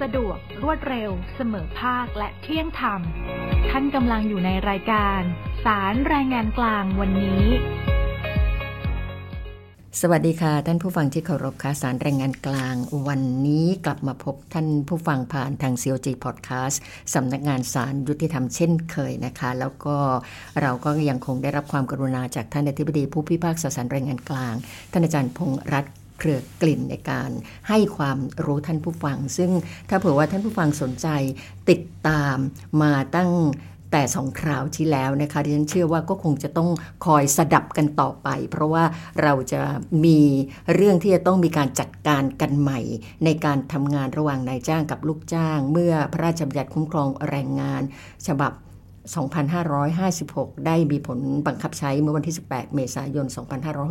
สะดวก รวดเร็ว เสมอภาคและเที่ยงธรรม ท่านกำลังอยู่ในรายการ สารแรงงานกลางวันนี้ สวัสดีค่ะ ท่านผู้ฟังที่เคารพค่ะสารแรงงานกลาง วันนี้กลับมาพบท่านผู้ฟังผ่านทาง COG Podcast สำนักงานสารยุติธรรมเช่นเคยนะคะ แล้วก็เราก็ยังคงได้รับความกรุณาจากท่านอธิบดีผู้พิพากษาสารแรงงานกลาง ท่านอาจารย์พงษ์รัตน์ เครือกลิ่นในการให้ความรู้ท่านผู้ฟัง ซึ่งถ้าเผื่อว่าท่านผู้ฟังสนใจติดตามมาตั้งแต่สองคราวที่แล้วนะคะดิฉันเชื่อว่าก็คงจะต้องคอยสดับกันต่อไป เพราะว่าเราจะมีเรื่องที่จะต้องมีการจัดการกันใหม่ ในการทำงานระหว่างนายจ้างกับลูกจ้าง เมื่อพระราชบัญญัติคุ้มครองแรงงาน ฉบับ 2556 ได้มีผลบังคับใช้เมื่อวันที่ 18 เมษายน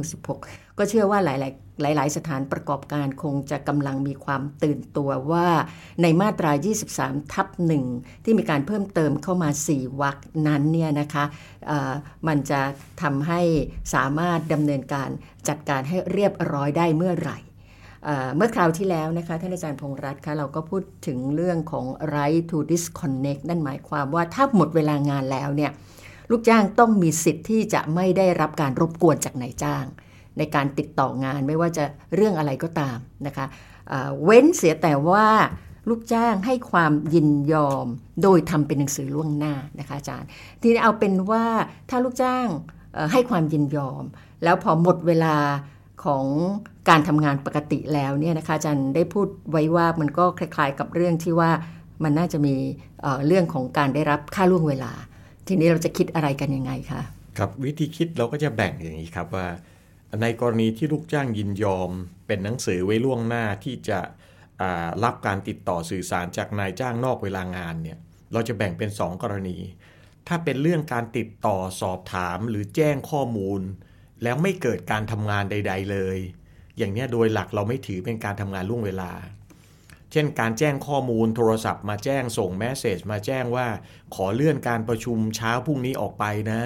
2566 ก็เชื่อว่าหลาย ๆ หลาย ๆ สถานประกอบการคงจะกำลังมีความตื่นตัวว่าในมาตรา 23 ทับหนึ่งที่มีการเพิ่มเติมเข้ามา 4 วรรคนั้นเนี่ยนะคะมันจะทำให้สามารถดำเนินการจัดการให้เรียบร้อยได้เมื่อไหร่ เมื่อคราวที่แล้วนะคะท่านอาจารย์พงษ์รัตน์คะเราก็พูดถึงเรื่องของ right to disconnect นั่นหมายความว่าถ้าหมดเวลางานแล้วเนี่ยลูกจ้างต้องมีสิทธิ์ที่จะไม่ได้รับการรบกวนจากนายจ้าง ในการติดต่องานไม่ว่าจะเรื่องอะไรก็ตามนะคะเว้นเสียแต่ว่าลูกจ้างให้ความยินยอมโดยทำเป็นหนังสือล่วงหน้านะคะอาจารย์ ทีนี้เอาเป็นว่าถ้าลูกจ้างให้ความยินยอม แล้วพอหมดเวลา ของการทำงานปกติแล้วเนี่ยนะคะอาจารย์ได้พูดไว้ว่ามันก็คล้าย ๆ กับเรื่องที่ว่ามันน่าจะมีเเรื่องของการได้รับค่าล่วงเวลา ทีนี้เราจะคิดอะไรกันยังไงคะครับวิธีคิดเราก็จะแบ่งอย่างนี้ครับว่า ในกรณีที่ลูกจ้างยินยอม เป็นหนังสือไว้ล่วงหน้าที่จะรับการติดต่อสื่อสารจากนายจ้างนอกเวลางานเนี่ยเราจะแบ่งเป็น 2 กรณี ถ้าเป็นเรื่องการติดต่อสอบถามหรือแจ้งข้อมูล แล้วไม่เกิดการทำงานใด ๆ เลย อย่างนี้โดยหลักเราไม่ถือเป็นการทำงานล่วงเวลา เช่น การแจ้งข้อมูลโทรศัพท์มาแจ้งส่ง message มาแจ้งว่า ขอเลื่อนการประชุมเช้าพรุ่งนี้ออกไปนะ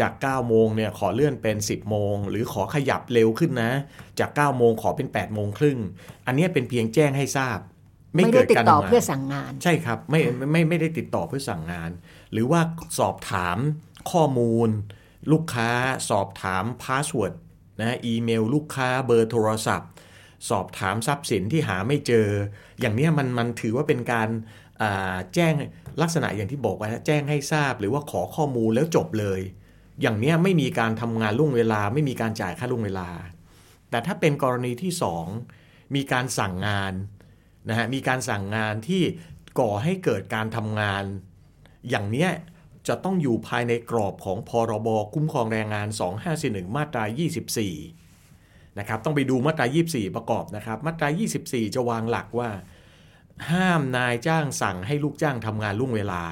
จาก 9 โมงเนี่ยขอเลื่อนเป็น 10 โมง หรือขอขยับเร็วขึ้นนะ จาก 9 โมงขอเป็น 8 โมงครึ่ง อันนี้เป็นเพียงแจ้งให้ทราบไม่เกิดการติดต่อเพื่อสั่งงาน ใช่ครับไม่ไม่ไม่ได้ติดต่อเพื่อสั่งงาน หรือว่าสอบถามข้อมูล ลูกค้าสอบถาม password นะอีเมล ลูกค้าเบอร์โทรศัพท์ สอบถามทรัพย์สินที่หาไม่เจอ อย่างนี้มันมันถือว่าเป็นการแจ้งลักษณะอย่างที่บอกไว้แจ้งให้ทราบหรือว่าขอข้อมูลแล้วจบเลย อย่างนี้ไม่มีการทำงานล่วงเวลา ไม่มีการจ่ายค่าล่วงเวลา แต่ถ้าเป็นกรณีที่ 2 มีการสั่งงานนะฮะมีการสั่งงานที่ก่อให้เกิดการทำงาน อย่างนี้ จะต้องอยู่ภายในกรอบของพรบคุ้มครองแรงงาน 2541 มาตรา 24 นะครับ ต้องไปดูมาตรา 24 ประกอบนะครับ มาตรา 24 จะวางหลักว่า ห้ามนายจ้างสั่งให้ลูกจ้างทำงานล่วงเวลา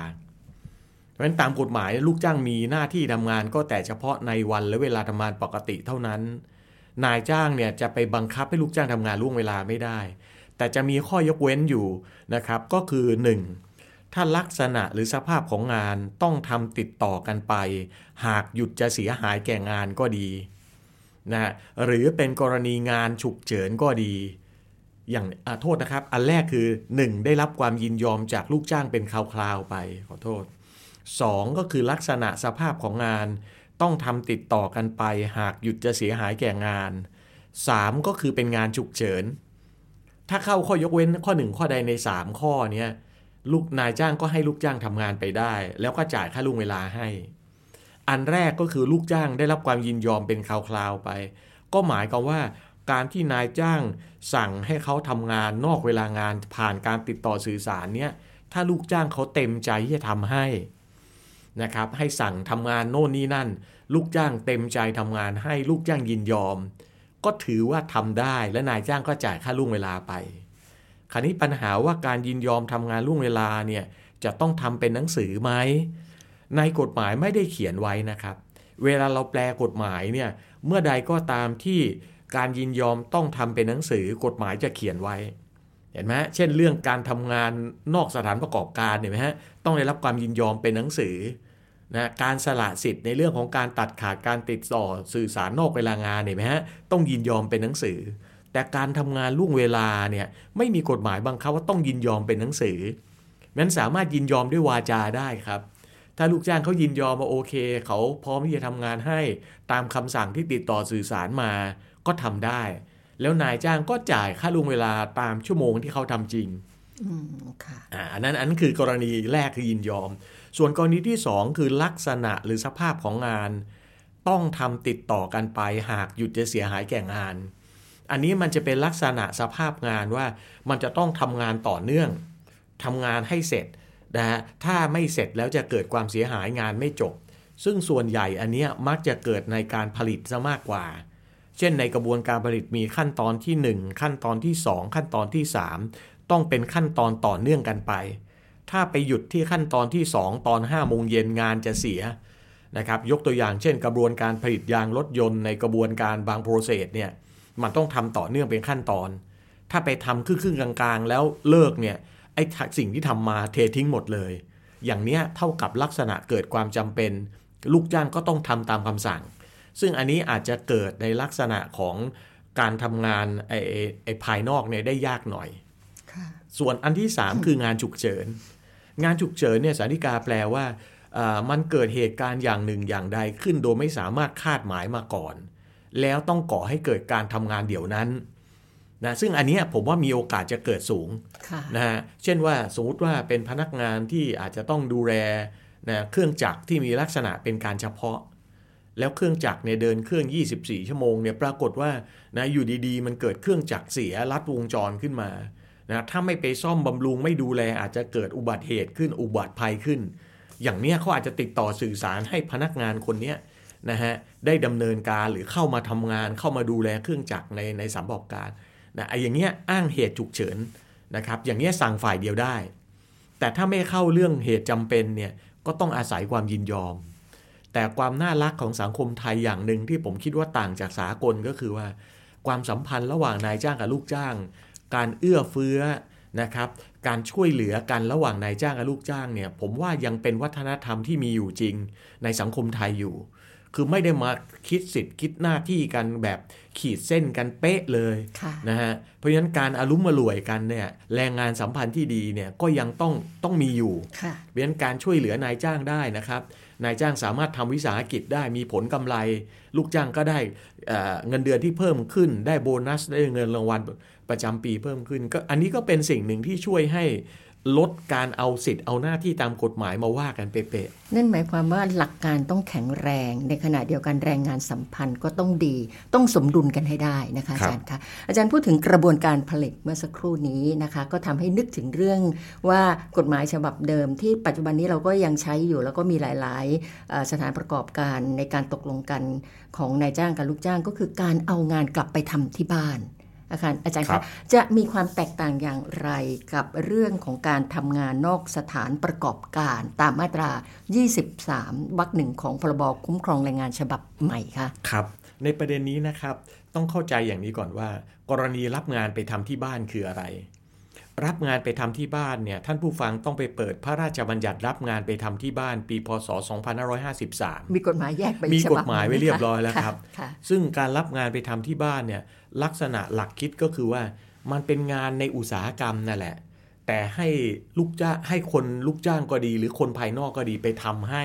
เพราะฉะนั้นตามกฎหมายลูกจ้างมีหน้าที่ทำงานก็แต่เฉพาะในวันและเวลาทำงานปกติเท่านั้น นายจ้างเนี่ยจะไปบังคับให้ลูกจ้างทำงานล่วงเวลาไม่ได้ แต่จะมีข้อยกเว้นอยู่นะครับ ก็คือ 1 ถ้าลักษณะหรือสภาพของงานต้องทำติดต่อกันไป หากหยุดจะเสียหายแก่งานก็ดีนะหรือเป็นกรณีงานฉุกเฉินก็ดี อย่างโทษนะครับ อันแรกคือ 1. ได้รับความยินยอมจากลูกจ้างเป็นคราวๆไปขอโทษ 2. ก็คือลักษณะสภาพของงาน ต้องทำติดต่อกันไป หากหยุดจะเสียหายแก่งาน 3. ก็คือเป็นงานฉุกเฉิน ถ้าเข้าข้อยกเว้นข้อ 1 ข้อใดใน 3 ข้อเนี้ย ลูกนายจ้างก็ให้ลูกจ้างทำงานไปได้ แล้วก็จ่ายค่าล่วงเวลาให้ อันแรกก็คือลูกจ้างได้รับความยินยอมเป็นคราวๆไป ก็หมายความว่าการที่นายจ้างสั่งให้เขาทำงานนอกเวลางานผ่านการติดต่อสื่อสารเนี้ยถ้าลูกจ้างเขาเต็มใจที่จะทำให้นะครับให้สั่งทำงานโน่นนี่นั่น ลูกจ้างเต็มใจทำงานให้ลูกจ้างยินยอม ก็ถือว่าทำได้และนายจ้างก็จ่ายค่าล่วงเวลาไป คราวนี้ปัญหาว่าการยินยอมทำงานล่วงเวลาเนี่ยจะต้องทำเป็นหนังสือไหมในกฎหมายไม่ได้เขียนไว้นะครับ เวลาเราแปลกฎหมายเนี่ยเมื่อใดก็ตามที่การยินยอมต้องทำเป็นหนังสือกฎหมายจะเขียนไว้ เห็นไหมเช่น เรื่องการทำงานนอกสถานประกอบการเห็นไหมฮะต้องได้รับความยินยอมเป็นหนังสือนะการสละสิทธิ์ในเรื่องของการตัดขาดการติดต่อสื่อสารนอกเวลางานเห็นไหมฮะต้องยินยอมเป็นหนังสือ แต่การทำงานล่วงเวลาเนี่ยไม่มีกฎหมายบังคับว่าต้องยินยอมเป็นหนังสือนั้นสามารถยินยอมด้วยวาจาได้ครับ ถ้าลูกจ้างเขายินยอมมาโอเค เขาพร้อมที่จะทำงานให้ตามคำสั่งที่ติดต่อสื่อสารมาก็ทำได้ แล้วนายจ้างก็จ่ายค่าล่วงเวลาตามชั่วโมงที่เขาทำจริงอืมค่ะอ่าอันนั้นอันนั้นคือกรณีแรกคือยินยอม ส่วนกรณีที่ 2 คือลักษณะหรือสภาพของงาน ต้องทำติดต่อกันไปหากหยุดจะเสียหายแก่งาน อันนี้มันจะเป็นลักษณะสภาพงานว่ามันจะต้องทำงานต่อเนื่องทำงานให้เสร็จนะฮะถ้าไม่เสร็จแล้วจะเกิดความเสียหายงานไม่จบ ซึ่งส่วนใหญ่อันเนี้ยมักจะเกิดในการผลิตซะมากกว่า เช่นในกระบวนการผลิตมีขั้นตอนที่ 1 ขั้นตอนที่ 2 ขั้นตอนที่ 3 ต้องเป็นขั้นตอนต่อเนื่องกันไป ถ้าไปหยุดที่ขั้นตอนที่ 2 ตอน5โมงเย็นงานจะเสียนะครับยกตัวอย่างเช่น กระบวนการผลิตยางรถยนต์ในกระบวนการบางโปรเซสเนี่ย มันต้องทำต่อเนื่องเป็นขั้นตอน ถ้าไปทำครึ่งๆกลางๆ แล้วเลิกเนี่ยไอ้สิ่งที่ทำมาเททิ้งหมดเลย อย่างเนี้ยเท่ากับลักษณะเกิดความจำเป็น ลูกจ้างก็ต้องทำตามคำสั่ง ซึ่งอันนี้อาจจะเกิดในลักษณะของการทำงานไอ้ไอ้ไอ้ภายนอกเนี่ยได้ยากหน่อยค่ะส่วนอันที่ 3 คืองานฉุกเฉิน งานฉุกเฉินเนี่ยสาริกาแปลว่าอ่ามันเกิดเหตุการณ์อย่างหนึ่งอย่างใดขึ้นโดยไม่สามารถคาดหมายมาก่อน แล้วต้องก่อให้เกิดการทำงานเดี๋ยวนั้นนะซึ่งอันเนี้ยผมว่ามีโอกาสจะเกิดสูงค่ะนะฮะเช่นว่าสมมติว่าเป็นพนักงานที่อาจจะต้องดูแลนะเครื่องจักรที่มีลักษณะเป็นการเฉพาะ แล้วเครื่องจักรเนี่ยเดินเครื่อง 24 ชั่วโมงเนี่ยปรากฏว่านะอยู่ดีๆ มันเกิดเครื่องจักรเสียลัดวงจรขึ้นมานะถ้าไม่ไปซ่อมบำรุงไม่ดูแลอาจจะเกิดอุบัติเหตุขึ้นอุบัติภัยขึ้น อย่างเนี้ยเขาอาจจะติดต่อสื่อสารให้พนักงานคนเนี้ย นะฮะได้ดำเนินการหรือเข้ามาทำงานเข้ามาดูแลเครื่องจักรในในสามประกอบการนะไอ้อย่างเงี้ยอ้างเหตุฉุกเฉินนะครับอย่างเงี้ยสั่งฝ่ายเดียวได้ แต่ถ้าไม่เข้าเรื่องเหตุจำเป็นเนี่ยก็ต้องอาศัยความยินยอม แต่ความน่ารักของสังคมไทยอย่างหนึ่งที่ผมคิดว่าต่างจากสากลก็คือว่า ความสัมพันธ์ระหว่างนายจ้างกับลูกจ้าง การเอื้อเฟื้อนะครับการช่วยเหลือกันระหว่างนายจ้างกับลูกจ้างเนี่ยผมว่ายังเป็นวัฒนธรรมที่มีอยู่จริงในสังคมไทยอยู่ คือไม่ได้มาคิดสิทธิ์คิดหน้าที่กันแบบขีดเส้นกันเป๊ะเลยค่ะนะฮะเพราะฉะนั้นการอารุมมาลวยกันเนี่ยแรงงานสัมพันธ์ที่ดีเนี่ยก็ยังต้องต้องมีอยู่ค่ะเพราะฉะนั้นการช่วยเหลือนายจ้างได้นะครับนายจ้างสามารถทำวิสาหกิจได้มีผลกำไร ลูกจ้างก็ได้เอ่อเงินเดือนที่เพิ่มขึ้น ได้โบนัสได้เงินรางวัลประจำปีเพิ่มขึ้น ก็อันนี้ก็เป็นสิ่งหนึ่งที่ช่วยให้ ลดการเอาสิทธิ์เอาหน้าที่ตามกฎหมายมาว่ากันเป๊ะนั่นหมายความว่าหลักการต้องแข็งแรง ในขณะเดียวกันแรงงานสัมพันธ์ก็ต้องดี ต้องสมดุลกันให้ได้นะคะอาจารย์คะอาจารย์พูดถึงกระบวนการผลิตเมื่อสักครู่นี้นะคะ ก็ทำให้นึกถึงเรื่องว่ากฎหมายฉบับเดิม ที่ปัจจุบันนี้เราก็ยังใช้อยู่ แล้วก็มีหลายๆเอ่อสถานประกอบการในการตกลงกันของนายจ้างกับลูกจ้างก็คือการเอางานกลับไปทำที่บ้าน อาจารย์อาจารย์ครัคะบจะมีความแตกต่างอย่างไรกับเรื่องของการทำงานนอกสถานประกอบการตามมาตรา 23 วรรคหนึ่งของพรบคุ้มครองแรงงานฉบับใหม่คะๆครับ ในประเด็นนี้นะครับ ต้องเข้าใจอย่างนี้ก่อนว่า กรณีรับงานไปทำที่บ้านคืออะไร รับงานไปทำที่บ้านเนี่ยท่านผู้ฟังต้องไปเปิดพระราชบัญญัติรับงานไปทำที่บ้านปีพศ 2553 มีกฎหมายแยกไปมีฉกบัฎหมายไว้เรียบร้อยแล้วครับะค่ะซึ่งการรับงานไปทำที่บ้านเนี่ยลักษณะหลักคิดก็คือว่ามันเป็นงานในอุตสาหกรรมนั่นแหละ แต่ให้ลูกจ้างให้คนลูกจ้างก็ดี หรือคนภายนอกก็ดีไปทำให้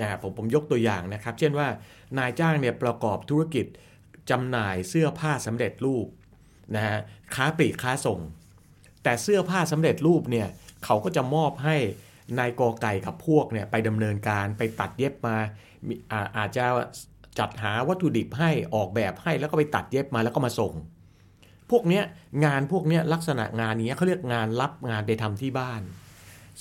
นะครับผมผมยกตัวอย่างนะครับ เช่นว่านายจ้างเนี่ยประกอบธุรกิจจำหน่ายเสื้อผ้าสำเร็จรูปนะฮะค้าปลีกค้าส่ง แต่เสื้อผ้าสำเร็จรูปเนี่ยเขาก็จะมอบให้นายกอไก่กับพวกเนี่ยไปดำเนินการไปตัดเย็บมามีอาอาจจะจัดหาวัตถุดิบให้ออกแบบให้แล้วก็ไปตัดเย็บมาแล้วก็มาส่ง พวกเนี้ยงานพวกเนี้ยลักษณะงานเนี้ยเขาเรียกงานรับงานไปทำที่บ้าน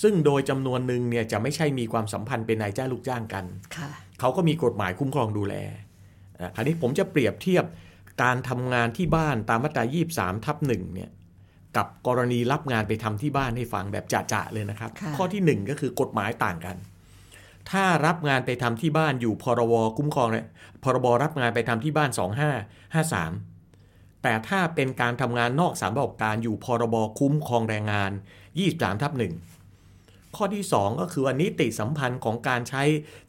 ซึ่งโดยจำนวนหนึ่งเนี่ยจะไม่ใช่มีความสัมพันธ์เป็นนายจ้างลูกจ้างกันค่ะเขาก็มีกฎหมายคุ้มครองดูแลอะคราวนี้ผมจะเปรียบเทียบการทำงานที่บ้านตามมาตรา 23 ทับหนึ่งเนี่ย กับกรณีรับงานไปทำที่บ้านให้ฟังแบบจะๆเลยนะครับค่ะข้อที่ 1 ก็คือกฎหมายต่างกัน ถ้ารับงานไปทำที่บ้านอยู่พรบคุ้มครองเลยพรบรับงานไปทำที่บ้าน 2553 แต่ถ้าเป็นการทำงานนอกสถานประกอบการอยู่พรบคุ้มครองแรงงาน 23 ทับหนึ่งข้อที่ 2 ก็คือว่านิติสัมพันธ์ของการใช้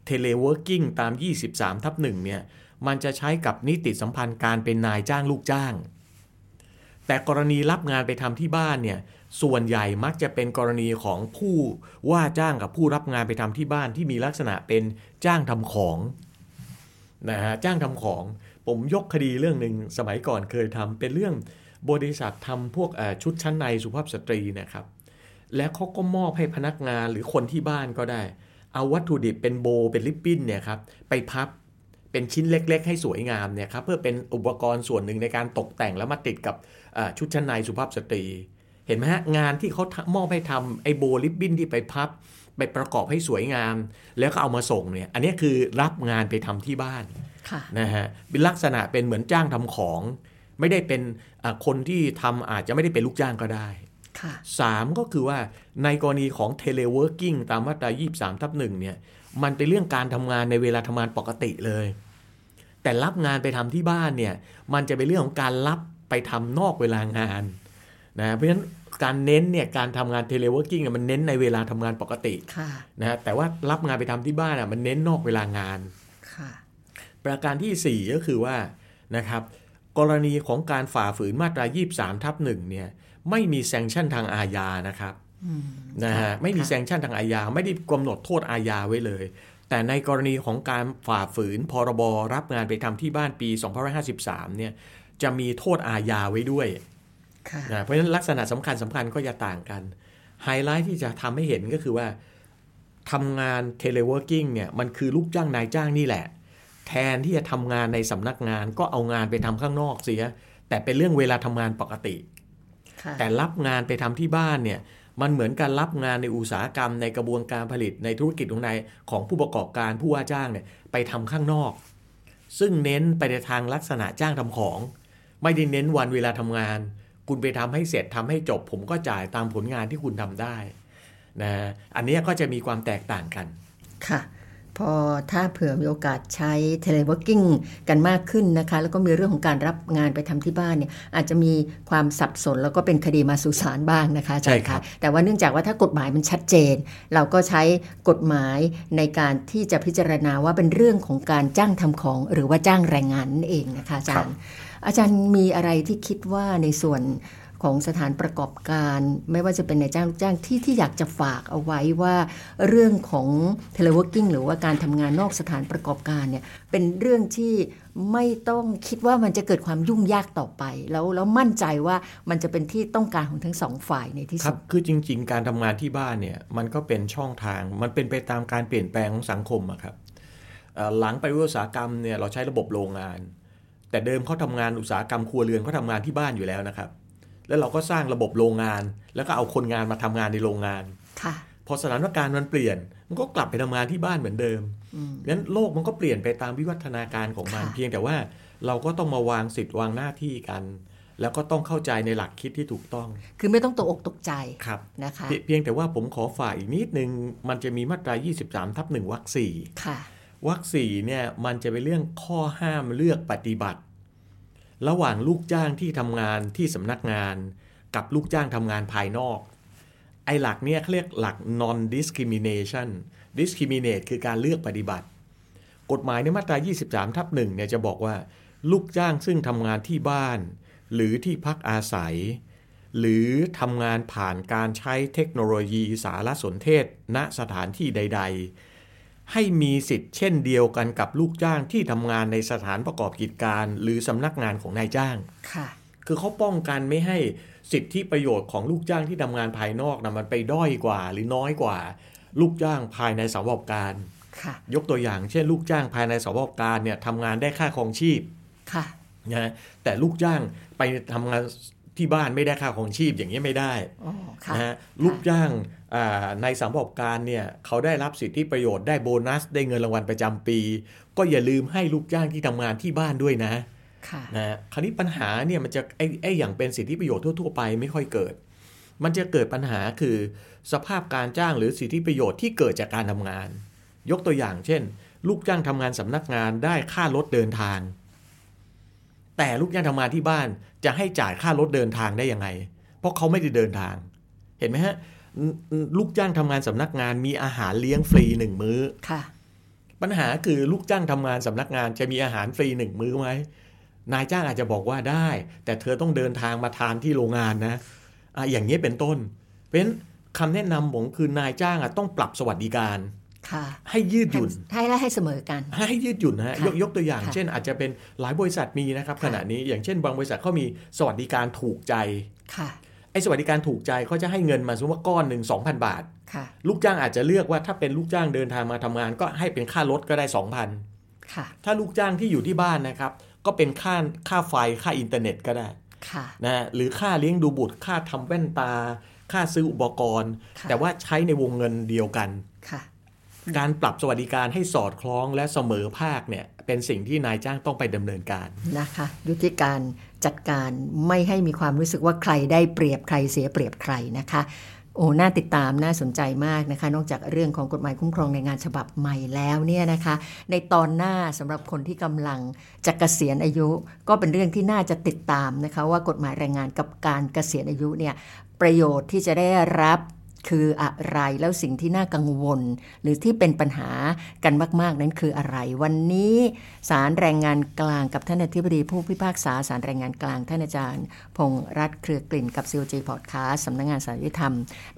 teleworking ตาม 23 ทับ1เนี่ยมันจะใช้กับนิติสัมพันธ์การเป็นนายจ้างลูกจ้าง แต่กรณีรับงานไปทำที่บ้านเนี่ยส่วนใหญ่มักจะเป็นกรณีของผู้ว่าจ้างกับผู้รับงานไปทำที่บ้านที่มีลักษณะเป็นจ้างทำของนะฮะจ้างทำของ ผมยกคดีเรื่องหนึ่งสมัยก่อนเคยทำเป็นเรื่องบริษัททำพวกชุดชั้นในสุภาพสตรีนะครับ และเขาก็มอบให้พนักงานหรือคนที่บ้านก็ได้ เอาวัตถุดิบเป็นโบเป็นลิปปิ้นเนี่ยครับไปพับ เป็นชิ้นเล็ก ๆ ให้สวยงามเนี่ยครับเพื่อเป็นอุปกรณ์ส่วนหนึ่งในการตกแต่งแล้วมาติดกับชุดชั้นในสุภาพสตรี เห็นไหมฮะงานที่เขามอบให้ทำไอโบลิปบิ้นที่ไปพับ ไปประกอบให้สวยงาม แล้วก็เอามาส่งเนี่ยอันนี้คือรับงานไปทำที่บ้านนะฮะเป็นลักษณะเป็นเหมือนจ้างทำของ ไม่ได้เป็นคนที่ทำอาจจะไม่ได้เป็นลูกจ้างก็ได้สามก็คือว่าในกรณีของ teleworking ตามมาตรา 23 ทับหนึ่งเนี่ย มันเป็นเรื่องการทำงานในเวลาทำงานปกติเลย แต่รับงานไปทำที่บ้านเนี่ย มันจะเป็นเรื่องของการรับไปทำนอกเวลางานนะเพราะฉะนั้นการเน้นเนี่ยการทำงาน teleworking มันเน้นในเวลาทำงานปกตินะแต่ว่ารับงานไปทำที่บ้านอะมันเน้นนอกเวลางานประการที่ 4 ก็คือว่านะครับกรณีของการฝ่าฝืนมาตรา 23 ทับหนึ่งเนี่ยไม่มี sanction ทางอาญานะครับ นะฮะไม่มี sanction ทางอาญาไม่ได้กำหนดโทษอาญาไว้เลย แต่ในกรณีของการฝ่าฝืนพรบรับงานไปทำที่บ้านปี 2553 เนี่ยจะมีโทษอาญาไว้ด้วยนะเพราะฉะนั้นลักษณะสำคัญสำคัญก็จะต่างกันไฮไลท์ที่จะทำให้เห็นก็คือว่าทำงาน teleworking เนี่ยมันคือลูกจ้างนายจ้างนี่แหละ แทนที่จะทำงานในสำนักงานก็เอางานไปทำข้างนอกเสีย แต่เป็นเรื่องเวลาทำงานปกติ แต่รับงานไปทำที่บ้านเนี่ย มันเหมือนการรับงานในอุตสาหกรรมในกระบวนการผลิตในธุรกิจของนายของผู้ประกอบการผู้ว่าจ้างเนี่ยไปทำข้างนอก ซึ่งเน้นไปในทางลักษณะจ้างทำของ ไม่ได้เน้นวันเวลาทำงาน คุณไปทำให้เสร็จทำให้จบ ผมก็จ่ายตามผลงานที่คุณทำได้นะอันนี้ก็จะมีความแตกต่างกันค่ะ พอถ้าเผื่อมีโอกาสใช้ teleworking กันมากขึ้นนะคะ แล้วก็มีเรื่องของการรับงานไปทำที่บ้านเนี่ยอาจจะมีความสับสนแล้วก็เป็นคดีมาสู่ศาลบ้างนะคะใช่ค่ะแต่ว่าเนื่องจากว่าถ้ากฎหมายมันชัดเจน เราก็ใช้กฎหมายในการที่จะพิจารณาว่าเป็นเรื่องของการจ้างทำของ หรือว่าจ้างแรงงานนั่นเองนะคะอาจารย์ อาจารย์มีอะไรที่คิดว่าในส่วน ของสถานประกอบการ ไม่ว่าจะเป็นนายจ้างลูกจ้างที่ที่อยากจะฝากเอาไว้ว่า เรื่องของ teleworking หรือว่าการทำงานนอกสถานประกอบการเนี่ยเป็นเรื่องที่ไม่ต้องคิดว่ามันจะเกิดความยุ่งยากต่อไป แล้วแล้วมั่นใจว่ามันจะเป็นที่ต้องการของทั้งสองฝ่ายในที่สุดครับคือจริง ๆ การทำงานที่บ้านเนี่ยมันก็เป็นช่องทาง มันเป็นไปตามการเปลี่ยนแปลงของสังคมอะครับหลังปฏิวัติอุตสาหกรรมเนี่ยเราใช้ระบบโรงงาน แต่เดิมเขาทำงานอุตสาหกรรมครัวเรือนเขาทำงานที่บ้านอยู่แล้วนะครับ แล้วเราก็สร้างระบบโรงงาน แล้วก็เอาคนงานมาทำงานในโรงงานค่ะพอสถานการณ์มันเปลี่ยน มันก็กลับไปทำงานที่บ้านเหมือนเดิมงั้นโลกมันก็เปลี่ยนไปตามวิวัฒนาการของมันเพียงแต่ว่าเราก็ต้องมาวางสิทธิ์วางหน้าที่กัน แล้วก็ต้องเข้าใจในหลักคิดที่ถูกต้อง คือไม่ต้องตกอกตกใจครับนะคะเพียงแต่ว่าผมขอฝากอีกนิดนึง มันจะมีมาตรา 23 ทับหนึ่งวรรคสี่วรรคสี่เนี่ยมันจะเป็นเรื่องข้อห้ามเลือกปฏิบัติ ระหว่างลูกจ้างที่ทำงานที่สำนักงาน กับลูกจ้างทำงานภายนอก ไอ้หลักเนี่ยเขาเรียกหลัก non discrimination discriminate คือการเลือกปฏิบัติ กฎหมายในมาตรา 23 ทับหนึ่งเนี่ยจะบอกว่า ลูกจ้างซึ่งทำงานที่บ้าน หรือที่พักอาศัย หรือทำงานผ่านการใช้เทคโนโลยีสารสนเทศ ณสถานที่ใด ๆ ให้มีสิทธิ์เช่นเดียวกันกับลูกจ้างที่ทำงานในสถานประกอบกิจการ หรือสำนักงานของนายจ้างค่ะ คือเขาป้องกันไม่ให้สิทธิประโยชน์ของลูกจ้างที่ทำงานภายนอกนะมันไปด้อยกว่า หรือน้อยกว่า ลูกจ้างภายในสประกอบการยกตัวอย่างเช่น ลูกจ้างภายในสประกอบการเนี่ยทำงานได้ค่าครองชีพนะแต่ลูกจ้างไปทำงาน ที่บ้านไม่ได้ค่าครองชีพอย่างนี้ไม่ได้นะฮะลูกจ้างในสประกอบการเนี่ยเขาได้รับสิทธิประโยชน์ได้โบนัสได้เงินรางวัลประจำปี ก็อย่าลืมให้ลูกจ้างที่ทำงานที่บ้านด้วยนะนะคราวนี้ปัญหาเนี่ยมันจะไอ้ไอ้อย่างเป็นสิทธิประโยชน์ทั่ว ๆ ไปไม่ค่อยเกิด มันจะเกิดปัญหาคือ สภาพการจ้างหรือสิทธิประโยชน์ที่เกิดจากการทำงาน ยกตัวอย่างเช่น ลูกจ้างทำงานสำนักงานได้ค่ารถเดินทาง แต่ลูกจ้างทำงานที่บ้านจะให้จ่ายค่ารถเดินทางได้ยังไง เพราะเขาไม่ได้เดินทาง เห็นไหมฮะ ลูกจ้างทำงานสำนักงานมีอาหารเลี้ยงฟรีหนึ่งมื้อค่ะปัญหาคือลูกจ้างทำงานสำนักงานจะมีอาหารฟรีหนึ่งมื้อไหมนายจ้างอาจจะบอกว่าได้ แต่เธอต้องเดินทางมาทานที่โรงงานนะอะอย่างนี้เป็นต้น เพราะฉะนั้นคำแนะนำผมคือนายจ้างอะต้องปรับสวัสดิการค่ะ ให้ยืดหยุ่นให้และให้เสมอกัน ให้ยืดหยุ่นนะฮะค่ะยกยกตัวอย่างค่ะเช่นอาจจะเป็นหลายบริษัทมีนะครับค่ะขณะนี้อย่างเช่นบางบริษัทเขามีสวัสดิการถูกใจค่ะไอ้สวัสดิการถูกใจเขาจะให้เงินมาสมมติว่าก้อนหนึ่ง2,000 บาทค่ะลูกจ้างอาจจะเลือกว่าถ้าเป็นลูกจ้างเดินทางมาทำงาน ก็ให้เป็นค่ารถก็ได้ 2,000ค่ะถ้าลูกจ้างที่อยู่ที่บ้านนะครับ ก็เป็นค่าค่าไฟค่าอินเทอร์เน็ตก็ได้ค่ะนะฮะหรือค่าเลี้ยงดูบุตรค่าทำแว่นตา ค่าซื้ออุปกรณ์ค่ะแต่ว่าใช้ในวงเงินเดียวกันค่ะ การปรับสวัสดิการให้สอดคล้องและเสมอภาคเนี่ยเป็นสิ่งที่นายจ้างต้องไปดำเนินการนะคะยุทธิการจัดการไม่ให้มีความรู้สึกว่าใครได้เปรียบใครเสียเปรียบใครนะคะโอ้น่าติดตามน่าสนใจมากนะคะ นอกจากเรื่องของกฎหมายคุ้มครองในงานฉบับใหม่แล้วเนี่ยนะคะ ในตอนหน้าสำหรับคนที่กำลังจะเกษียณอายุ ก็เป็นเรื่องที่น่าจะติดตามนะคะ ว่ากฎหมายแรงงานกับการเกษียณอายุเนี่ยประโยชน์ที่จะได้รับ คืออะไรแล้วสิ่งที่น่ากังวล หรือที่เป็นปัญหากันมาก ๆ นั้นคืออะไร วันนี้ศาลแรงงานกลางกับท่านอธิบดีผู้พิพากษาศาลแรงงานกลางท่านอาจารย์ พงษ์รัตน์เครือกลิ่นกับ COG Podcast สำนักงานสารยุติธรรม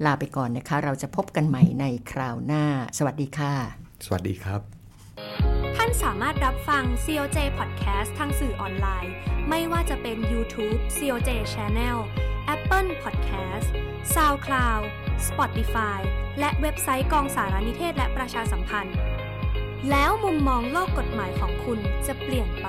ลาไปก่อนนะคะ เราจะพบกันใหม่ในคราวหน้า สวัสดีค่ะ สวัสดีครับ ท่านสามารถรับฟัง COJ Podcast ทางสื่อออนไลน์ ไม่ว่าจะเป็น YouTube COJ Channel Apple Podcast SoundCloud Spotify และเว็บไซต์กองสารนิเทศและประชาสัมพันธ์ แล้วมุมมองโลกกฎหมายของคุณจะเปลี่ยนไป